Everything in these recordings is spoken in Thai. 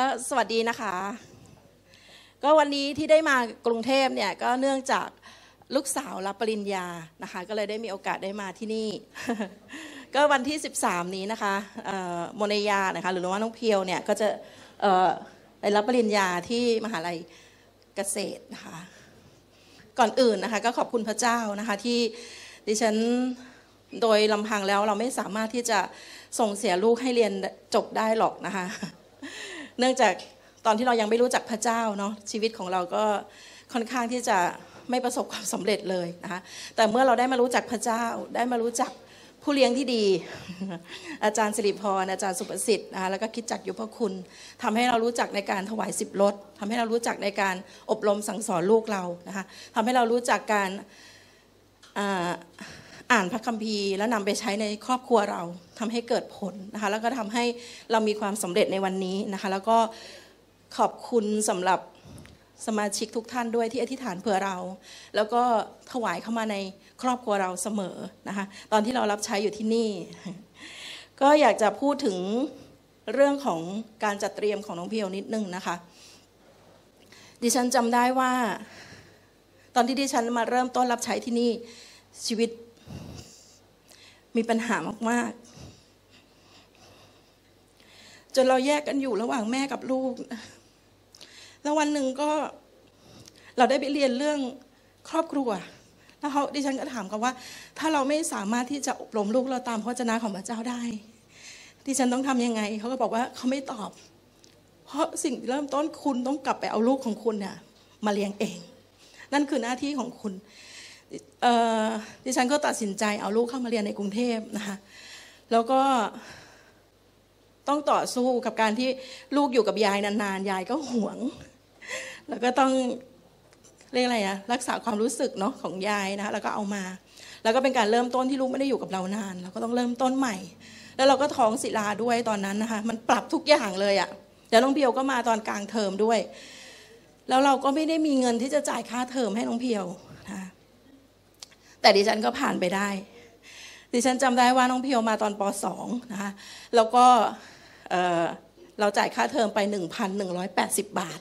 ก็สวัสดีนะคะ ก็วันนี้ที่ได้มากรุงเทพเนี่ยก็เนื่องจากลูกสาวรับปริญญานะคะ ก็เลยได้มีโอกาสได้มาที่นี่ ก็วันที่ 13 นี้นะคะโมเนยานะคะหรือว่าน้องเพียวเนี่ยก็จะได้รับปริญญาที่มหาลัยเกษตรนะคะ ก่อนอื่นนะคะก็ขอบคุณพระเจ้านะคะที่ดิฉันโดยลำพังแล้วเราไม่สามารถที่จะส่งเสียลูกให้เรียนจบได้หรอกนะคะ เนื่องจากตอนที่เรายังไม่รู้จักพระเจ้าเนาะชีวิตของเราก็ค่อนข้างที่จะไม่ประสบความสำเร็จเลยนะคะแต่เมื่อเราได้มารู้จักพระเจ้า ได้มารู้จักผู้เลี้ยงที่ดี อาจารย์สิริพรอาจารย์สุประสิทธิ์นะคะแล้วก็คิดจักยุพคุณทำให้เรารู้จักในการถวายสิบรถทำให้เรารู้จักในการอบรมสั่งสอนลูกเรานะคะทำให้เรารู้จักการ อ่านพระคัมภีร์แล้วนำไปใช้ในครอบครัวเราทำให้เกิดผลนะคะแล้วก็ทำให้เรามีความสำเร็จในวันนี้นะคะแล้วก็ขอบคุณสำหรับสมาชิกทุกท่านด้วยที่อธิษฐานเผื่อเรา แล้วก็ถวายเข้ามาในครอบครัวเราเสมอนะคะตอนที่เรารับใช้อยู่ที่นี่ ก็อยากจะพูดถึงเรื่องของการจัดเตรียมของน้องเพียวนิดนึงนะคะ ดิฉันจำได้ว่า ตอนที่ดิฉันมาเริ่มต้นรับใช้ที่นี่ชีวิต มีปัญหามาก ๆ จนเราแยกกันอยู่ระหว่างแม่กับลูก แล้ววันหนึ่งก็เราได้ไปเรียนเรื่องครอบครัว แล้วเขาดิฉันก็ถามเขาว่า ถ้าเราไม่สามารถที่จะอบรมลูกเราตามพระเจ้าของพระเจ้าได้ ดิฉันต้องทำยังไง เขาก็บอกว่าเขาไม่ตอบ เพราะสิ่งเริ่มต้นคุณต้องกลับไปเอาลูกของคุณเนี่ยมาเลี้ยงเอง นั่นคือหน้าที่ของคุณ ดิฉันก็ตัดสินใจเอาลูกเข้ามาเรียนในกรุงเทพนะคะแล้วก็ต้องต่อสู้กับการที่ลูกอยู่กับยายนานๆ ยายก็ห่วง แล้วก็ต้องเรียกอะไรอะรักษาความรู้สึกเนาะของยายนะแล้วก็เอามา แล้วก็เป็นการเริ่มต้นที่ลูกไม่ได้อยู่กับเรานานเราก็ต้องเริ่มต้นใหม่ แล้วเราก็ท้องศิลาด้วยตอนนั้นนะคะมันปรับทุกอย่างเลยอะแล้วน้องเพียวก็มาตอนกลางเทอมด้วย แล้วเราก็ไม่ได้มีเงินที่จะจ่ายค่าเทอมให้น้องเพียวนะ แต่ดิฉันก็ผ่านไปได้ ดิฉันจำได้ว่าน้องเพียวมาตอนป .2 นะคะแล้วก็เราจ่ายค่าเทอมไป 1,180 บาท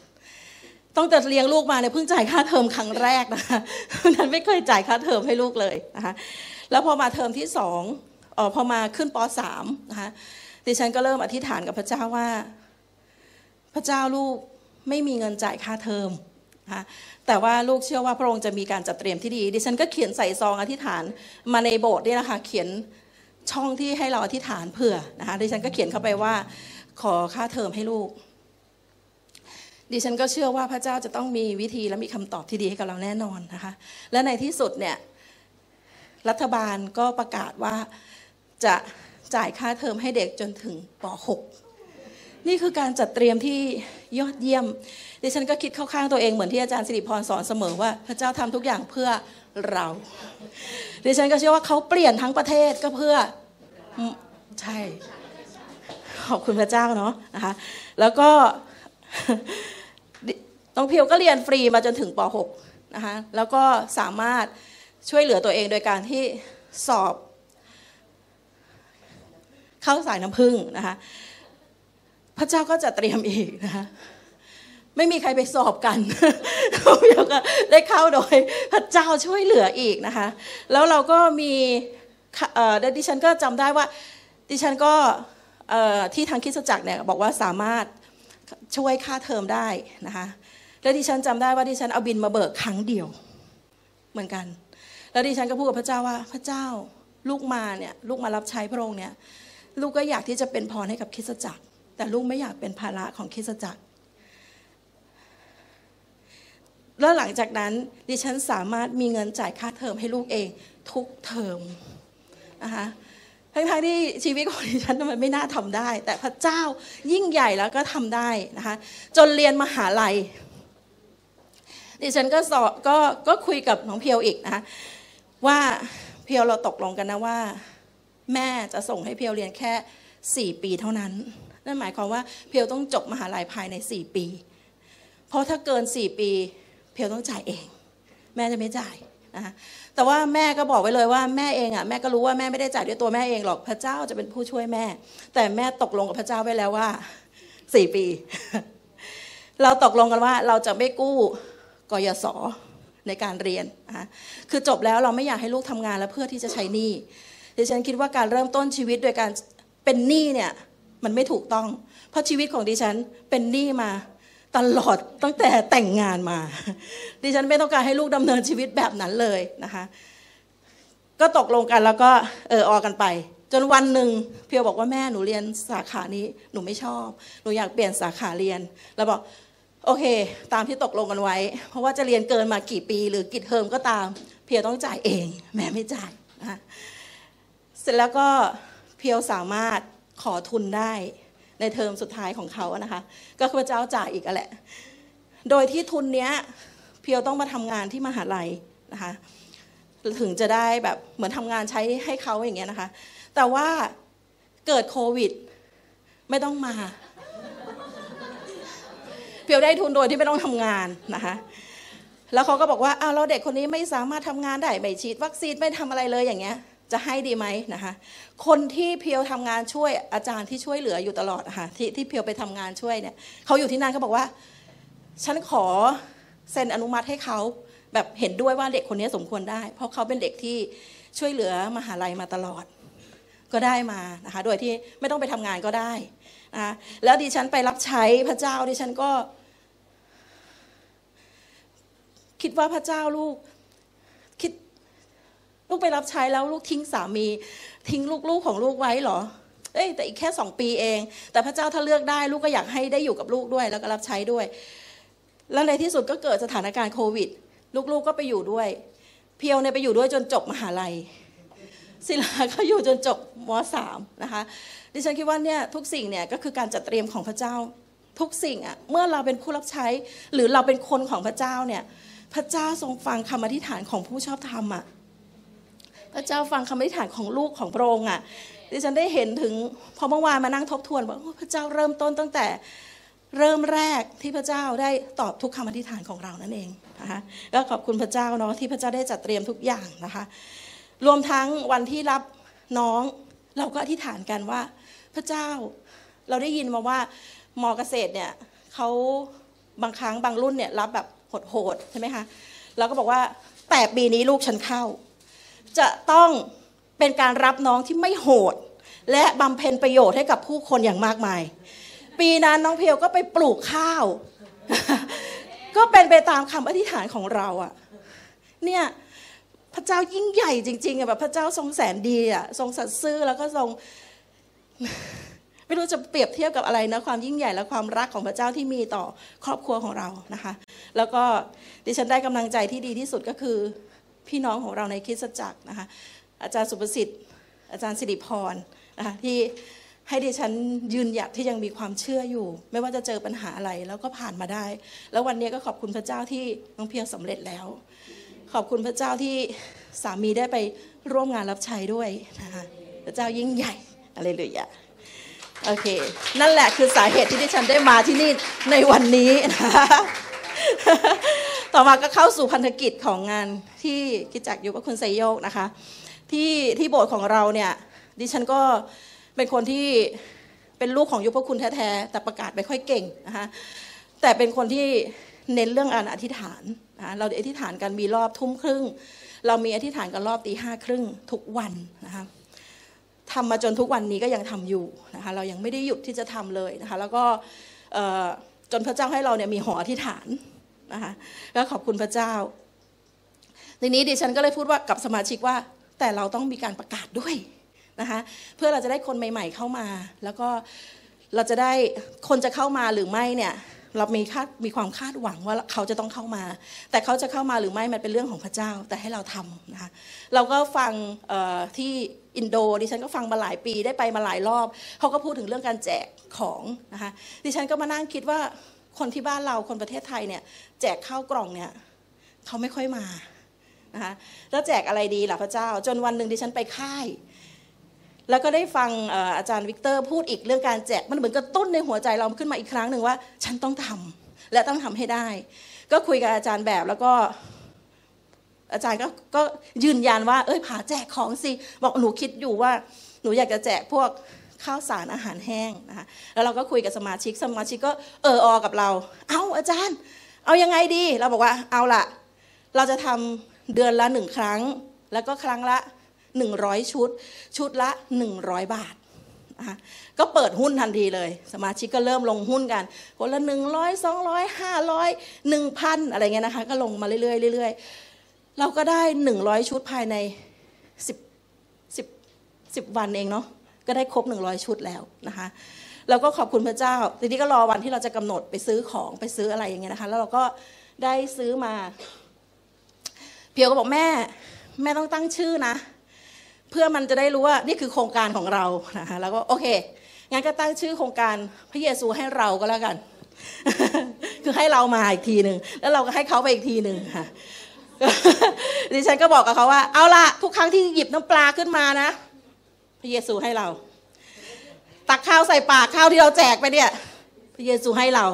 ต้องแต่เลี้ยงลูกมาเนี่ยเพิ่งจ่ายค่าเทอมครั้งแรกนะคะนั้นไม่เคยจ่ายค่าเทอมให้ลูกเลยนะคะแล้วพอมาเทอมที่สองออพอมาขึ้นป .3 นะคะดิฉันก็เริ่มอธิษฐานกับพระเจ้าว่า พระเจ้าลูกไม่มีเงินจ่ายค่าเทอม นะแต่ว่าลูกเชื่อว่าพระองค์จะมีการจัดเตรียมที่ดี ดิฉันก็เขียนใส่ซองอธิษฐานมาในโบสถ์นี่นะคะ เขียนช่องที่ให้เราอธิษฐานเผื่อนะคะดิฉันก็เขียนเข้าไปว่าขอค่าเทอมให้ลูก ดิฉันก็เชื่อว่าพระเจ้าจะต้องมีวิธีและมีคำตอบที่ดีให้กับเราแน่นอนนะคะ และในที่สุดเนี่ยรัฐบาลก็ประกาศว่าจะจ่ายค่าเทอมให้เด็กจนถึงป .6 นี่คือการจัดเตรียมที่ยอดเยี่ยม ดิฉันก็คิดเข้าข้างตัวเองเหมือนที่อาจารย์สิริพรสอนเสมอว่า พระเจ้าทำทุกอย่างเพื่อเรา ดิฉันก็เชื่อว่าเขาเปลี่ยนทั้งประเทศก็เพื่อใช่ ขอบคุณพระเจ้าเนาะนะคะแล้วก็น้องเพิวก็เรียนฟรีมาจนถึงป .6 นะคะแล้วก็สามารถช่วยเหลือตัวเองโดยการที่สอบ เข้าสายน้ำพึ่งนะคะ พระเจ้าก็จะเตรียมอีกนะคะไม่มีใครไปสอบกันเดี๋ยวก็ได้เข้าโดยพระเจ้าช่วยเหลืออีกนะคะ แล้วเราก็มีดิฉันก็จำได้ว่า ดิฉันก็ที่ทางคิดจักรเนี่ยบอกว่าสามารถช่วยค่าเทอมได้นะคะแล้วดิฉันจำได้ว่าดิฉันเอาบินมาเบิกครั้งเดียวเหมือนกัน แล้วดิฉันก็พูดกับพระเจ้าว่าพระเจ้าลูกมาเนี่ยลูกมารับใช้พระองค์เนี่ยลูกก็อยากที่จะเป็นพรให้กับคิดจักร แต่ลูกไม่อยากเป็นภาระของคิดจักร แล้วหลังจากนั้นดิฉันสามารถมีเงินจ่ายค่าเทอมให้ลูกเองทุกเทอมนะคะทั้งๆที่ชีวิตของดิฉันมันไม่น่าทำได้ แต่พระเจ้ายิ่งใหญ่แล้วก็ทำได้นะคะจนเรียนมหาลัย ดิฉันก็สอบก็ก็คุยกับน้องเพียวอีกนะว่าเพียวเราตกลงกันนะว่า แม่จะส่งให้เพียวเรียนแค่สี่ปีเท่านั้น นั่นหมายความว่าเพียวต้องจบมหาลัยภายในสี่ปี เพราะถ้าเกินสี่ปี เพียวต้องจ่ายเอง แม่จะไม่จ่ายนะคะแต่ว่าแม่ก็บอกไว้เลยว่าแม่เองอะแม่ก็รู้ว่าแม่ไม่ได้จ่ายด้วยตัวแม่เองหรอกพระเจ้าจะเป็นผู้ช่วยแม่ แต่แม่ตกลงกับพระเจ้าไว้แล้วว่าสี่ปี เราตกลงกันว่าเราจะไม่กู้กยศในการเรียนนะคือจบแล้วเราไม่อยากให้ลูกทำงานแล้วเพื่อที่จะใช้หนี้ดิฉันคิดว่าการเริ่มต้นชีวิตโดยการเป็นหนี้เนี่ย มันไม่ถูกต้อง เพราะชีวิตของดิฉันเป็นหนี้มา ตลอดตั้งแต่แต่งงานมา ดิฉันไม่ต้องการให้ลูกดำเนินชีวิตแบบนั้นเลยนะคะ ก็ตกลงกันแล้วก็เออออกันไป จนวันหนึ่งเพียวบอกว่าแม่หนูเรียนสาขานี้หนูไม่ชอบ หนูอยากเปลี่ยนสาขาเรียน แล้วบอกโอเค ตามที่ตกลงกันไว้ เพราะว่าจะเรียนเกินมากี่ปี หรือกี่เทอมก็ตาม เพียวต้องจ่ายเอง แม่ไม่จ่ายนะเสร็จแล้วก็เพียวสามารถ ขอทุนได้ ในเทอมสุดท้ายของเขาอะนะคะ ก็คือพระเจ้าจ่ายอีกอะแหละ โดยที่ทุนเนี้ยเพียวต้องมาทำงานที่มหาลัยนะคะถึงจะได้แบบเหมือนทำงานใช้ให้เขาอย่างเงี้ยนะคะ แต่ว่าเกิดโควิด ไม่ต้องมา เพียวได้ทุนโดยที่ไม่ต้องทำงานนะคะแล้วเขาก็บอกว่าอ้าวเราเด็กคนนี้ไม่สามารถทำงานได้ไม่ฉีดวัคซีนไม่ทำอะไรเลยอย่างเงี้ย จะให้ดีไหมนะคะ คนที่เพียวทำงานช่วยอาจารย์ที่ช่วยเหลืออยู่ตลอดนะคะที่ที่เพียวไปทำงานช่วยเนี่ยเขาอยู่ที่นั่นเขาบอกว่า ฉันขอเซ็นอนุมัติให้เขาแบบเห็นด้วยว่าเด็กคนนี้สมควรได้ เพราะเขาเป็นเด็กที่ช่วยเหลือมหาลัยมาตลอด ก็ได้มานะคะโดยที่ไม่ต้องไปทำงานก็ได้นะคะแล้วดิฉันไปรับใช้พระเจ้าดิฉันก็ คิดว่าพระเจ้าลูก ลูกไปรับใช้แล้วลูกทิ้งสามี ทิ้งลูกๆของลูกไว้เหรอเอ้ยแต่อีกแค่สองปีเอง แต่พระเจ้าถ้าเลือกได้ลูกก็อยากให้ได้อยู่กับลูกด้วย แล้วก็รับใช้ด้วย แล้วในที่สุดก็เกิดสถานการณ์โควิด ลูกๆก็ไปอยู่ด้วย เพียวเนี่ยไปอยู่ด้วยจนจบมหาลัย ศิลาก็อยู่จนจบมสามนะคะ ดิฉันคิดว่าเนี่ยทุกสิ่งเนี่ยก็คือการจัดเตรียมของพระเจ้า ทุกสิ่งอะเมื่อเราเป็นผู้รับใช้ หรือเราเป็นคนของพระเจ้าเนี่ย พระเจ้าทรงฟังคำอธิษฐานของผู้ชอบธรรมอะ พระเจ้าฟังคำอธิษฐานของลูกของพระองค์อะดิฉันได้เห็นถึงพอเมื่อวานมานั่งทบทวนว่าโอ้พระเจ้าเริ่มต้นตั้งแต่เริ่มแรกที่พระเจ้าได้ตอบทุกคำอธิษฐานของเรานั่นเองนะคะก็ขอบคุณพระเจ้าเนาะที่พระเจ้าได้จัดเตรียมทุกอย่างนะคะ รวมทั้งวันที่รับน้องเราก็อธิษฐานกันว่า พระเจ้าเราได้ยินมาว่ามอเกษตรเนี่ยเขาบางครั้งบางรุ่นเนี่ยรับแบบโหดๆใช่ไหมคะเราก็บอกว่าแต่ปีนี้ลูกฉันเข้า จะต้องเป็นการรับน้องที่ไม่โหด และบำเพ็ญประโยชน์ให้กับผู้คนอย่างมากมาย ปีนั้นน้องเพียวก็ไปปลูกข้าว ก็เป็นไปตามคำอธิษฐานของเราอะเนี่ยพระเจ้ายิ่งใหญ่จริงๆอะแบบพระเจ้าทรงแสนดีอะทรงสัตย์ซื่อแล้วก็ทรงไม่รู้จะเปรียบเทียบกับอะไรนะความยิ่งใหญ่และความรักของพระเจ้าที่มีต่อครอบครัวของเรานะคะ แล้วก็ดิฉันได้กำลังใจที่ดีที่สุดก็คือ พี่น้องของเราในคริสตจักรนะคะอาจารย์สุประสิทธิ์ อาจารย์สิริพรนะคะที่ให้ดิฉันยืนหยัดที่ยังมีความเชื่ออยู่ ไม่ว่าจะเจอปัญหาอะไรแล้วก็ผ่านมาได้ แล้ววันนี้ก็ขอบคุณพระเจ้าที่น้องเพียวสำเร็จแล้ว ขอบคุณพระเจ้าที่สามีได้ไปร่วมงานรับใช้ด้วยนะคะพระเจ้ายิ่งใหญ่อะไรเลยอะโอเค นั่นแหละคือสาเหตุที่ดิฉันได้มาที่นี่ในวันนี้นะคะ ต่อมาก็เข้าสู่พันธกิจของงานที่กิจจักรยุพคุณไซโยกนะคะ ที่ที่โบสถ์ของเราเนี่ยดิฉันก็เป็นคนที่เป็นลูกของยุพคุณแท้ๆแต่ประกาศไม่ค่อยเก่งนะคะแต่เป็นคนที่เน้นเรื่องการอธิษฐานนะเราอธิษฐานกันมีรอบทุ่มครึ่ง เรามีอธิษฐานกันรอบตีห้าครึ่งทุกวันนะคะทำมาจนทุกวันนี้ก็ยังทำอยู่นะคะเรายังไม่ได้หยุดที่จะทำเลยนะคะแล้วก็จนพระเจ้าให้เราเนี่ยมีหออธิษฐาน นะคะก็ขอบคุณพระเจ้า ทีนี้ดิฉันก็เลยพูดว่ากับสมาชิกว่า แต่เราต้องมีการประกาศด้วยนะคะเพื่อเราจะได้คนใหม่ ๆ เข้ามา แล้วก็เราจะได้คนจะเข้ามาหรือไม่เนี่ยเรามีคาดมีความคาดหวังว่าเขาจะต้องเข้ามา แต่เขาจะเข้ามาหรือไม่มันเป็นเรื่องของพระเจ้า แต่ให้เราทำนะคะเราก็ฟังที่อินโดดิฉันก็ฟังมาหลายปีได้ไปมาหลายรอบเขาก็พูดถึงเรื่องการแจกของนะคะดิฉันก็มานั่งคิดว่า คนที่บ้านเราคนประเทศไทยเนี่ยแจกข้าวกล่องเนี่ยเขาไม่ค่อยมานะคะแล้วแจกอะไรดีล่ะพระเจ้า จนวันหนึ่งดิฉันไปค่าย แล้วก็ได้ฟังอาจารย์วิกเตอร์พูดอีกเรื่องการแจกมันเหมือนกระตุ้นในหัวใจเราขึ้นมาอีกครั้งหนึ่งว่า ฉันต้องทำและต้องทำให้ได้ ก็คุยกับอาจารย์แบบแล้วก็อาจารย์ก็ก็ยืนยันว่า เอ้ยพาแจกของสิ บอกหนูคิดอยู่ว่า หนูอยากจะแจกพวก ข้าวสารอาหารแห้งนะคะแล้วเราก็คุยกับสมาชิกสมาชิกก็เอออกับเรา เอาอาจารย์ เอายังไงดี เราบอกว่าเอาละเราจะทำเดือนละหนึ่งครั้ง แล้วก็ครั้งละหนึ่งร้อยชุด ชุดละหนึ่งร้อยบาทนะคะก็เปิดหุ้นทันทีเลย สมาชิกก็เริ่มลงหุ้นกันคนละหนึ่งร้อยสองร้อยห้าร้อยหนึ่งพันอะไรเงี้ยนะคะ ก็ลงมาเรื่อยๆเรื่อยๆเราก็ได้หนึ่งร้อยชุดภายในสิบสิบสิบวันเองเนาะ ก็ได้ครบหนึ่งร้อยชุดแล้วนะคะแล้วก็ขอบคุณพระเจ้า ทีนี้ก็รอวันที่เราจะกำหนดไปซื้อของไปซื้ออะไรอย่างเงี้ยนะคะ แล้วเราก็ได้ซื้อมา เพียวก็บอกแม่ แม่ต้องตั้งชื่อนะ เพื่อมันจะได้รู้ว่านี่คือโครงการของเรานะคะแล้วก็โอเคงั้นก็ตั้งชื่อโครงการพระเยซูให้เราก็แล้วกัน คือให้เรามาอีกทีหนึ่งแล้วเราก็ให้เขาไปอีกทีหนึ่งค่ะดิฉันก็บอกกับเขาว่า เอาละทุกครั้งที่หยิบน้ำปลาขึ้นมานะ พระเยซูให้เรา ตักข้าวใส่ปากข้าวที่เราแจกไปเนี่ย พระเยซูให้เรา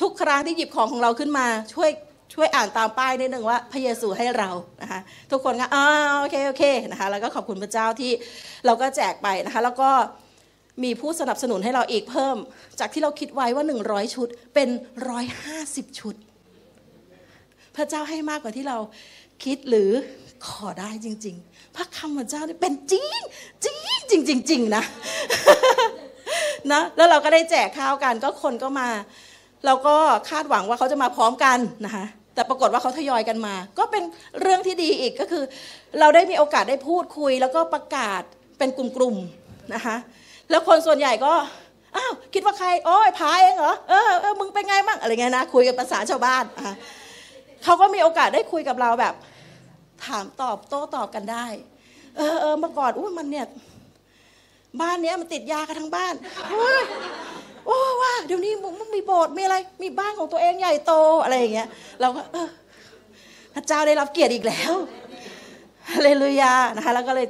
ทุกครั้งที่หยิบของของเราขึ้นมาช่วยช่วยอ่านตามป้ายนิดนึงว่าพระเยซูให้เรานะคะทุกคนก็อ๋อโอเคโอเคนะคะแล้วก็ขอบคุณพระเจ้าที่เราก็แจกไปนะคะแล้วก็มีผู้สนับสนุนให้เราอีกเพิ่ม จากที่เราคิดไว้ว่า 100 ชุดเป็น 150 ชุด พระเจ้าให้มากกว่าที่เรา คิดหรือขอได้จริง ๆ พระคำพระเจ้านี่เป็นจริงจริงจริงจริงๆนะนะแล้วเราก็ได้แจกข้าวกันก็คนก็มา เราก็คาดหวังว่าเขาจะมาพร้อมกันนะคะแต่ปรากฏว่าเขาทยอยกันมา ก็เป็นเรื่องที่ดีอีกก็คือ เราได้มีโอกาสได้พูดคุย แล้วก็ประกาศเป็นกลุ่มๆนะคะแล้วคนส่วนใหญ่ก็อ้าวคิดว่าใครโอ้ยพายเองเหรอเออเออมึงเป็นไงบ้างอะไรเงี้ยนะคุยกับภาษาชาวบ้านอะเขาก็มีโอกาสได้คุยกับเราแบบ ถามตอบโต้ตอบกันได้ เออเออเมื่อก่อนอุ้ยมันเนี่ย บ้านเนี้ยมันติดยากันทั้งบ้านโอ้ยโอ้ว่าเดี๋ยวนี้มันมีโบสถ์มีอะไร มีบ้านของตัวเองใหญ่โตอะไรอย่างเงี้ยเราก็เออพระเจ้าได้รับเกียรติอีกแล้วฮาเลลูยานะคะแล้วก็เลย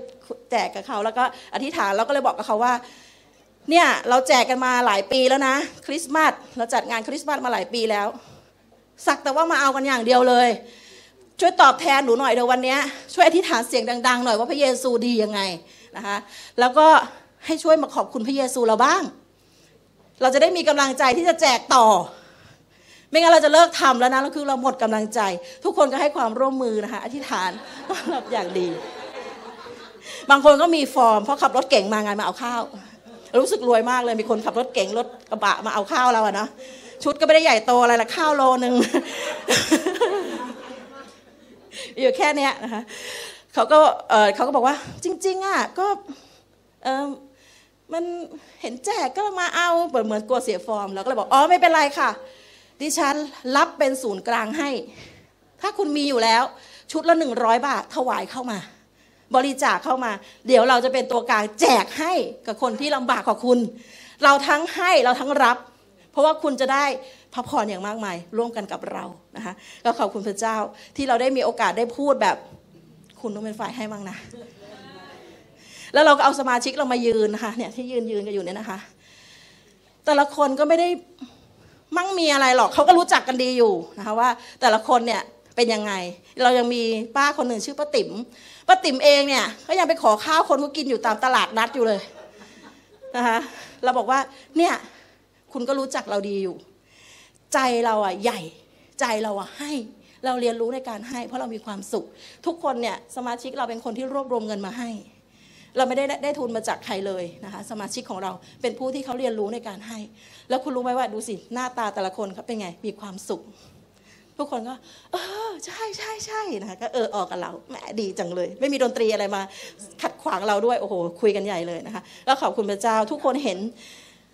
แจกกับเขาแล้วก็อธิษฐานเราก็เลยบอกกับเขาว่า เนี่ยเราแจกกันมาหลายปีแล้วนะ คริสต์มาสเราจัดงานคริสต์มาสมาหลายปีแล้ว สักแต่ว่ามาเอากันอย่างเดียวเลย ช่วยตอบแทนหนูหน่อยเดี๋ยววันนี้ช่วยอธิษฐานเสียงดังๆหน่อยว่าพระเยซูดียังไงนะคะแล้วก็ให้ช่วยมาขอบคุณพระเยซูเราบ้าง เราจะได้มีกำลังใจที่จะแจกต่อ ไม่งั้นเราจะเลิกทำแล้วนะแล้วคือเราหมดกำลังใจ ทุกคนก็ให้ความร่วมมือนะคะอธิษฐานต้อนรับอย่างดี บางคนก็มีฟอร์มเพราะขับรถเก่งมางานมาเอาข้าว รู้สึกรวยมากเลยมีคนขับรถเก่งรถกระบะมาเอาข้าวเราอะนะชุดก็ไม่ได้ใหญ่โตอะไรละข้าวโลนึง อยู่แค่เนี้ยนะคะเขาก็เขาก็บอกว่าจริงๆอะก็เออมันเห็นแจกก็มาเอาเหมือนเหมือนกลัวเสียฟอร์มเราก็เลยบอกอ๋อไม่เป็นไรค่ะ ดิฉันรับเป็นศูนย์กลางให้ ถ้าคุณมีอยู่แล้ว ชุดละหนึ่งร้อยบาทถวายเข้ามา บริจาคเข้ามา เดี๋ยวเราจะเป็นตัวกลางแจกให้กับคนที่ลำบากกว่าคุณ เราทั้งให้เราทั้งรับ เพราะว่าคุณจะได้พระพรอย่างมากมาย ร่วมกันกับเรานะคะก็ขอบคุณพระเจ้าที่เราได้มีโอกาสได้พูดแบบ คุณต้องเป็นฝ่ายให้มั่งนะ แล้วเราก็เอาสมาชิกเรามายืนนะคะเนี่ยที่ยืนยืนกันอยู่เนี่ยนะคะ แต่ละคนก็ไม่ได้มั่งมีอะไรหรอกเขาก็รู้จักกันดีอยู่นะคะว่า แต่ละคนเนี่ยเป็นยังไง เรายังมีป้าคนหนึ่งชื่อป้าติ๋มป้าติ๋มเองเนี่ยก็ยังไปขอข้าวคนก็กินอยู่ตามตลาดนัดอยู่เลยนะคะเราบอกว่าเนี่ย คุณก็รู้จักเราดีอยู่ ใจเราอะใหญ่ ใจเราอะให้ เราเรียนรู้ในการให้ เพราะเรามีความสุข ทุกคนเนี่ยสมาชิกเราเป็นคนที่รวบรวมเงินมาให้ เราไม่ได้ได้ทุนมาจากใครเลยนะคะ สมาชิกของเราเป็นผู้ที่เขาเรียนรู้ในการให้ แล้วคุณรู้ไหมว่าดูสิหน้าตาแต่ละคนเขาเป็นไง มีความสุขทุกคนก็เออใช่ใช่ใช่นะคะก็เออออกกับเราแหมดีจังเลย ไม่มีดนตรีอะไรมาขัดขวางเราด้วยโอ้โหคุยกันใหญ่เลยนะคะแล้วขอบคุณพระเจ้าทุกคนเห็น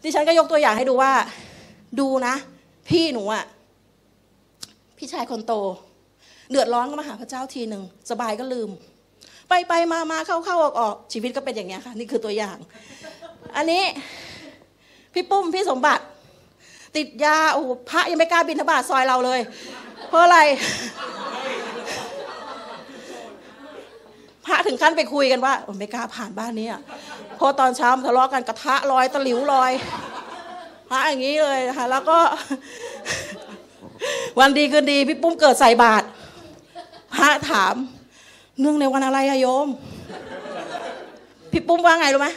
ดิฉันก็ยกตัวอย่างให้ดูว่า ดูนะ พี่หนูอะพี่ชายคนโต เดือดร้อนก็มาหาพระเจ้าทีหนึ่งสบายก็ลืม ไปไปมามาเข้าเข้าออกออกชีวิตก็เป็นอย่างเงี้ยค่ะ นี่คือตัวอย่าง อันนี้ พี่ปุ้มพี่สมบัติ ติดยาโอ้พระยังไม่กล้าบินทบาทซอยเราเลย เพราะอะไร พระถึงขั้นไปคุยกันว่าอ้ไม่กล้าผ่านบ้านนี้พอตอนเช้าทะเลาะกันกระทะลอยตะหลิวลอยพระอย่างนี้เลยนะคะแล้วก็ วันดีคืนดีพี่ปุ้มเกิดใส่บาตรพระถาม เนื่องในวันอะไรอะโยม พี่ปุ้มว่าไงรู้ไหม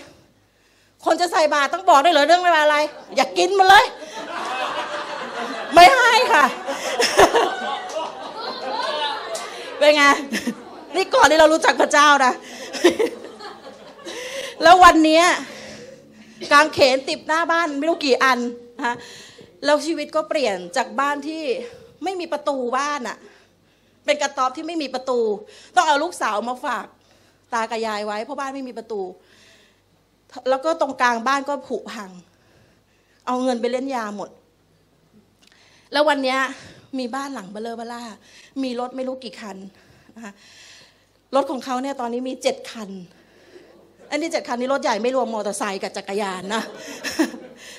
คนจะใส่บาตรต้องบอกได้เหรอเรื่องอะไร อย่ากกินมันเลย ไม่ให้ค่ะ เป็นไง นี่ก่อนที่เรารู้จักพระเจ้านะแล้ววันนี้กางเขนติดหน้าบ้านไม่รู้กี่อันนะคะแล้วชีวิตก็เปลี่ยนจากบ้านที่ไม่มีประตูบ้านอะเป็นกระต๊อบที่ไม่มีประตู ต้องเอาลูกสาวมาฝากตากับยายไว้ เพราะบ้านไม่มีประตู แล้วก็ตรงกลางบ้านก็ผุพัง เอาเงินไปเล่นยาหมด แล้ววันนี้มีบ้านหลังเบลอเบล่า มีรถไม่รู้กี่คันนะคะ รถของเขาเนี่ยตอนนี้มีเจ็ดคัน อันนี้เจ็ดคันนี้รถใหญ่ไม่รวมมอเตอร์ไซค์กับจักรยานนะ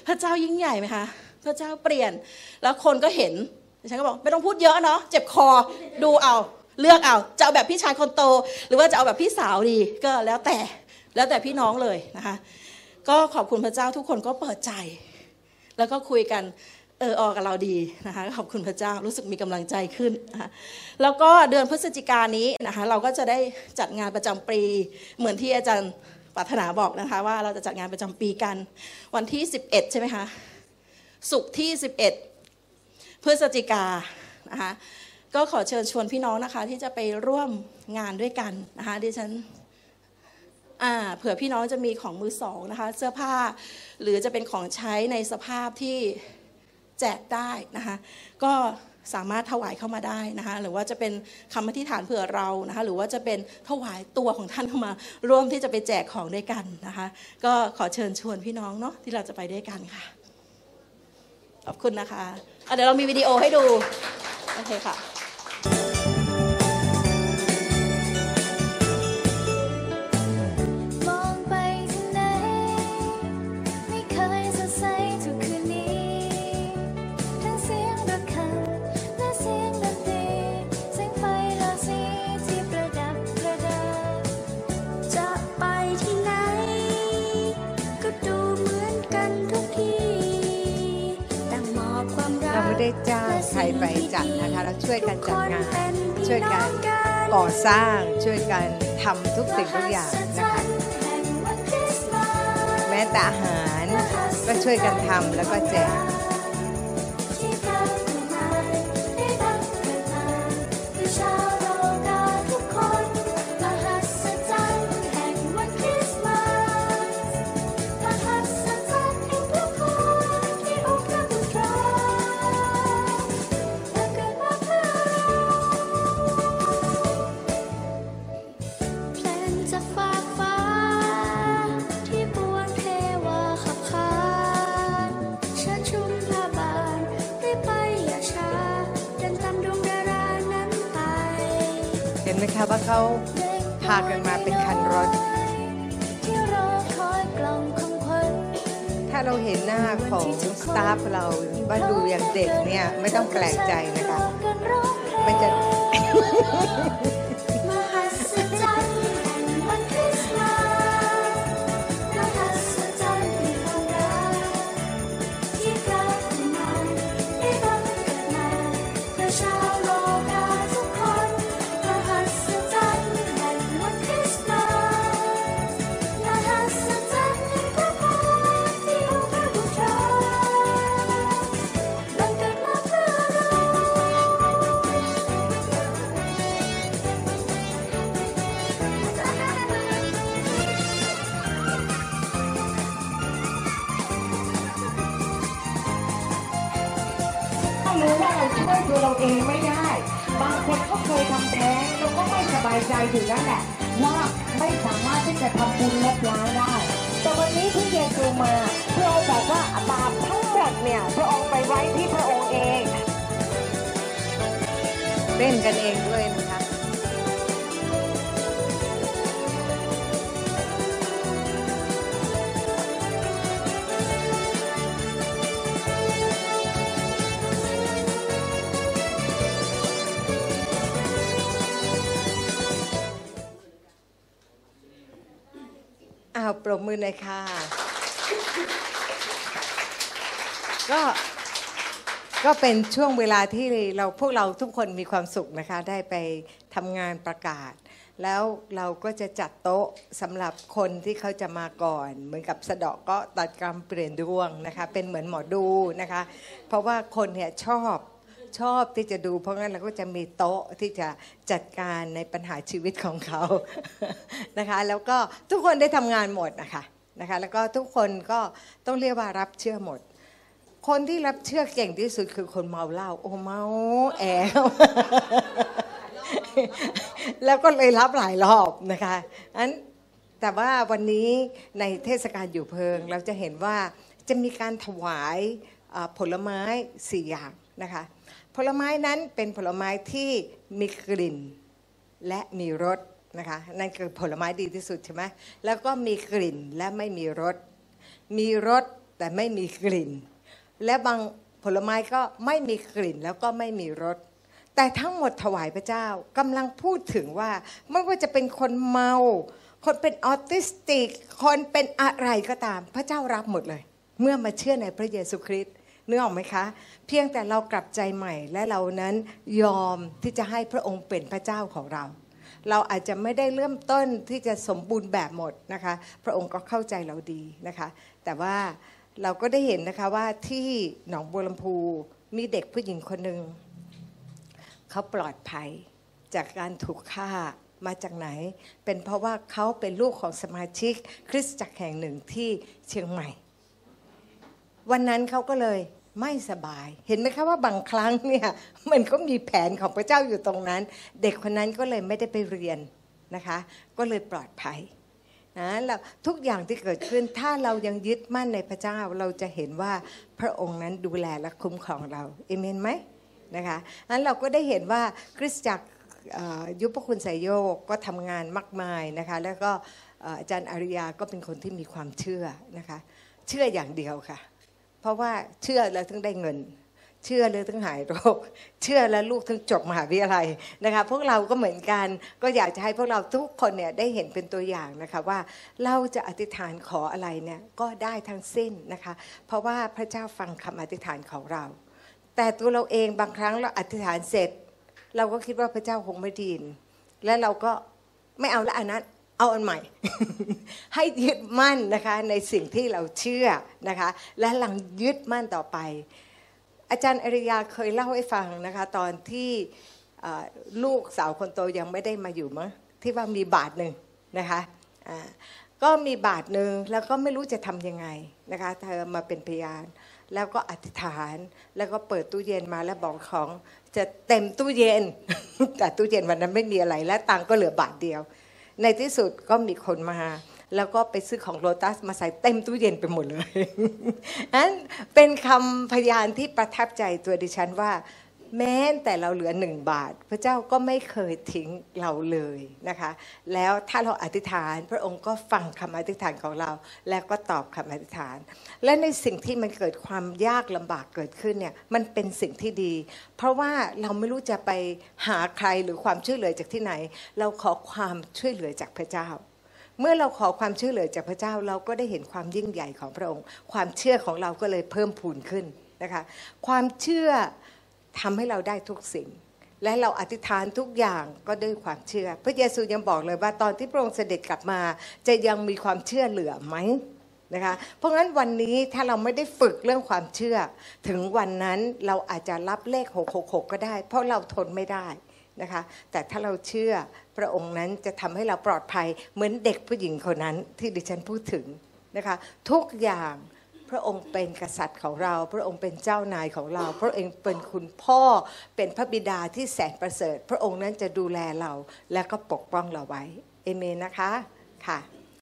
พระเจ้ายิ่งใหญ่ไหมคะ พระเจ้าเปลี่ยน แล้วคนก็เห็น ฉันก็บอกไม่ต้องพูดเยอะเนาะ เจ็บคอ ดูเอา เลือกเอา จะเอาแบบพี่ชายคนโต หรือว่าจะเอาแบบพี่สาวดี ก็แล้วแต่ แล้วแต่พี่น้องเลยนะคะ ก็ขอบคุณพระเจ้าทุกคนก็เปิดใจ แล้วก็คุยกัน เออออกับเราดีนะคะขอบคุณพระเจ้ารู้สึกมีกำลังใจขึ้นนะคะแล้วก็เดือนพฤศจิกายนนี้นะคะเราก็จะได้จัดงานประจำปีเหมือนที่อาจารย์ปรารถนาบอกนะคะว่าเราจะจัดงานประจำปีกันวันที่ 11 ใช่ไหมคะศุกร์ที่ 11 พฤศจิกานะคะก็ขอเชิญชวนพี่น้องนะคะที่จะไปร่วมงานด้วยกันนะคะดิฉันเผื่อพี่น้องจะมีของมือสองนะคะเสื้อผ้า หรือจะเป็นของใช้ในสภาพที่ แจกได้นะคะก็สามารถถวายเข้ามาได้นะคะหรือว่าจะเป็นคำอธิษฐานเผื่อเรานะคะหรือว่าจะเป็นถวายตัวของท่านเข้ามาร่วมที่จะไปแจกของด้วยกันนะคะก็ขอเชิญชวนพี่น้องเนาะที่เราจะไปด้วยกันค่ะ ขอบคุณนะคะอะเดี๋ยวเรามีวิดีโอให้ดู โอเคค่ะ ไปจัดนะคะเราช่วยกันจัดงาน ช่วยกันก่อสร้างช่วยกันทำทุกสิ่งทุกอย่างนะคะแม้แต่อาหารก็ช่วยกันทำแล้วก็แจก เขาพากันมาเป็นคันรถที่รอคอยกล่องของขวัญถ้าเราเห็นหน้าของสตาฟเราว่าดูอย่างเด็กเนี่ย ไม่ต้องแปลกใจนะคะ มันจะ รู้ว่าเราช่วยตัวเราเองไม่ได้ บางคนก็เคยทำแท้งเราก็ไม่สบายใจอยู่แล้วแหละว่าไม่สามารถที่จะทำบุญลบล้างได้ แต่วันนี้ที่เยซูมาพระองค์บอกว่าบาปทั้งหมดเนี่ยพระองค์ไปไว้ที่พระองค์เอง เล่นกันเองด้วยนะคะ อ้าวปรบมือหน่อยค่ะ ก็ก็เป็นช่วงเวลาที่เราพวกเราทุกคนมีความสุขนะคะ ได้ไปทำงานประกาศ แล้วเราก็จะจัดโต๊ะสำหรับคนที่เขาจะมาก่อน เหมือนกับสะเดาะก็ตัดกรรมเปลี่ยนดวงนะคะ เป็นเหมือนหมอดูนะคะ เพราะว่าคนเนี่ยชอบ ชอบที่จะดู เพราะงั้นเราก็จะมีโต๊ะที่จะจัดการในปัญหาชีวิตของเขานะคะ แล้วก็ทุกคนได้ทำงานหมดนะคะนะคะ แล้วก็ทุกคนก็ต้องเรียกว่ารับเชื่อหมด คนที่รับเชื่อเก่งที่สุดคือคนเมาเหล้าโอ้เมาแอวแล้วก็เลยรับหลายรอบนะคะอันแต่ว่าวันนี้ในเทศกาลอยู่เพลิง เราจะเห็นว่าจะมีการถวายผลไม้สี่อย่างนะคะ ผลไม้นั้นเป็นผลไม้ที่มีกลิ่นและมีรสนะคะนั่นคือผลไม้ดีที่สุดใช่ไหมแล้วก็มีกลิ่นและไม่มีรสมีรสแต่ไม่มีกลิ่น และบางผลไม้ก็ไม่มีกลิ่นแล้วก็ไม่มีรสแต่ทั้งหมดถวายพระเจ้ากำลังพูดถึงว่าไม่ว่าจะเป็นคนเมา คนเป็นออทิสติก คนเป็นอะไรก็ตาม พระเจ้ารับหมดเลย เมื่อมาเชื่อในพระเยซูคริสต์ นึกออกไหมคะ เพียงแต่เรากลับใจใหม่และเรานั้นยอมที่จะให้พระองค์เป็นพระเจ้าของเรา เราอาจจะไม่ได้เริ่มต้นที่จะสมบูรณ์แบบหมดนะคะ พระองค์ก็เข้าใจเราดีนะคะ แต่ว่าเราก็ได้เห็นนะคะว่าที่หนองบัวลำพูมีเด็กผู้หญิงคนหนึ่งเขาปลอดภัยจากการถูกฆ่ามาจากไหน เป็นเพราะว่าเขาเป็นลูกของสมาชิก คริสตจักรแห่งหนึ่งที่เชียงใหม่ วันนั้นเขาก็เลย ไม่สบาย เห็นไหมคะว่าบางครั้งเนี่ยมันก็มีแผนของพระเจ้าอยู่ตรงนั้น เด็กคนนั้นก็เลยไม่ได้ไปเรียนนะคะ ก็เลยปลอดภัยนะแล้วทุกอย่างที่เกิดขึ้นถ้าเรายังยึดมั่นในพระเจ้าเราจะเห็นว่าพระองค์นั้นดูแลและคุ้มครองเราเอเมนไหมนะคะนั้นเราก็ได้เห็นว่าคริสตจักรยุพคุณสายโยกก็ทำงานมากมายนะคะ แล้วก็อาจารย์อริยาก็เป็นคนที่มีความเชื่อนะคะ เชื่ออย่างเดียวค่ะ เพราะว่าเชื่อแล้วถึงได้เงิน เชื่อแล้วถึงหายโรค เชื่อแล้วลูกถึงจบมหาวิทยาลัยนะคะพวกเราก็เหมือนกันก็อยากจะให้พวกเราทุกคนเนี่ยได้เห็นเป็นตัวอย่างนะคะว่าเราจะอธิษฐานขออะไรเนี่ยก็ได้ทั้งสิ้นนะคะเพราะว่าพระเจ้าฟังคำอธิษฐานของเรา แต่ตัวเราเองบางครั้งเราอธิษฐานเสร็จ เราก็คิดว่าพระเจ้าคงไม่ดยินและเราก็ไม่เอาละอันนั้น เอาอันใหม่ ให้ยึดมั่นนะคะในสิ่งที่เราเชื่อนะคะ และหลังยึดมั่นต่อไป อาจารย์อริยาเคยเล่าให้ฟังนะคะ ตอนที่ลูกสาวคนโตยังไม่ได้มาอยู่มั้งที่ว่ามีบาทหนึ่งนะคะก็มีบาทหนึ่งแล้วก็ไม่รู้จะทำยังไงนะคะ เธอมาเป็นพยาน แล้วก็อธิษฐานแล้วก็เปิดตู้เย็นมาแล้วบอกของจะเต็มตู้เย็น แต่ตู้เย็นวันนั้นไม่มีอะไรและตังก็เหลือบาทเดียว ในที่สุดก็มีคนมา แล้วก็ไปซื้อของโลตัสมาใส่เต็มตู้เย็นไปหมดเลยนั้นเป็นคำพยานที่ประทับใจตัวดิฉันว่า แม้แต่เราเหลือหนึ่งบาท พระเจ้าก็ไม่เคยทิ้งเราเลยนะคะ แล้วถ้าเราอธิษฐานพระองค์ก็ฟังคำอธิษฐานของเรา แล้วก็ตอบคำอธิษฐาน และในสิ่งที่มันเกิดความยากลำบากเกิดขึ้นเนี่ยมันเป็นสิ่งที่ดี เพราะว่าเราไม่รู้จะไปหาใครหรือความช่วยเหลือจากที่ไหน เราขอความช่วยเหลือจากพระเจ้าเมื่อเราขอความช่วยเหลือจากพระเจ้าเราก็ได้เห็นความยิ่งใหญ่ของพระองค์ ความเชื่อของเราก็เลยเพิ่มพูนขึ้นนะคะ ความเชื่อ ทำให้เราได้ทุกสิ่ง และเราอธิษฐานทุกอย่างก็ด้วยความเชื่อ พระเยซูยังบอกเลยว่าตอนที่พระองค์เสด็จกลับมา จะยังมีความเชื่อเหลือไหมนะคะเพราะงั้นวันนี้ถ้าเราไม่ได้ฝึกเรื่องความเชื่อ ถึงวันนั้นเราอาจจะรับเลข 666 ก็ได้ เพราะเราทนไม่ได้นะคะ แต่ถ้าเราเชื่อพระองค์นั้นจะทำให้เราปลอดภัยเหมือนเด็กผู้หญิงคนนั้นที่ดิฉันพูดถึงนะคะ ทุกอย่าง พระองค์เป็นกษัตริย์ของเรา พระองค์เป็นเจ้านายของเรา พระองค์เป็นคุณพ่อเป็นพระบิดาที่แสนประเสริฐ พระองค์นั้นจะดูแลเราและก็ปกป้องเราไว้เอเมนนะคะค่ะ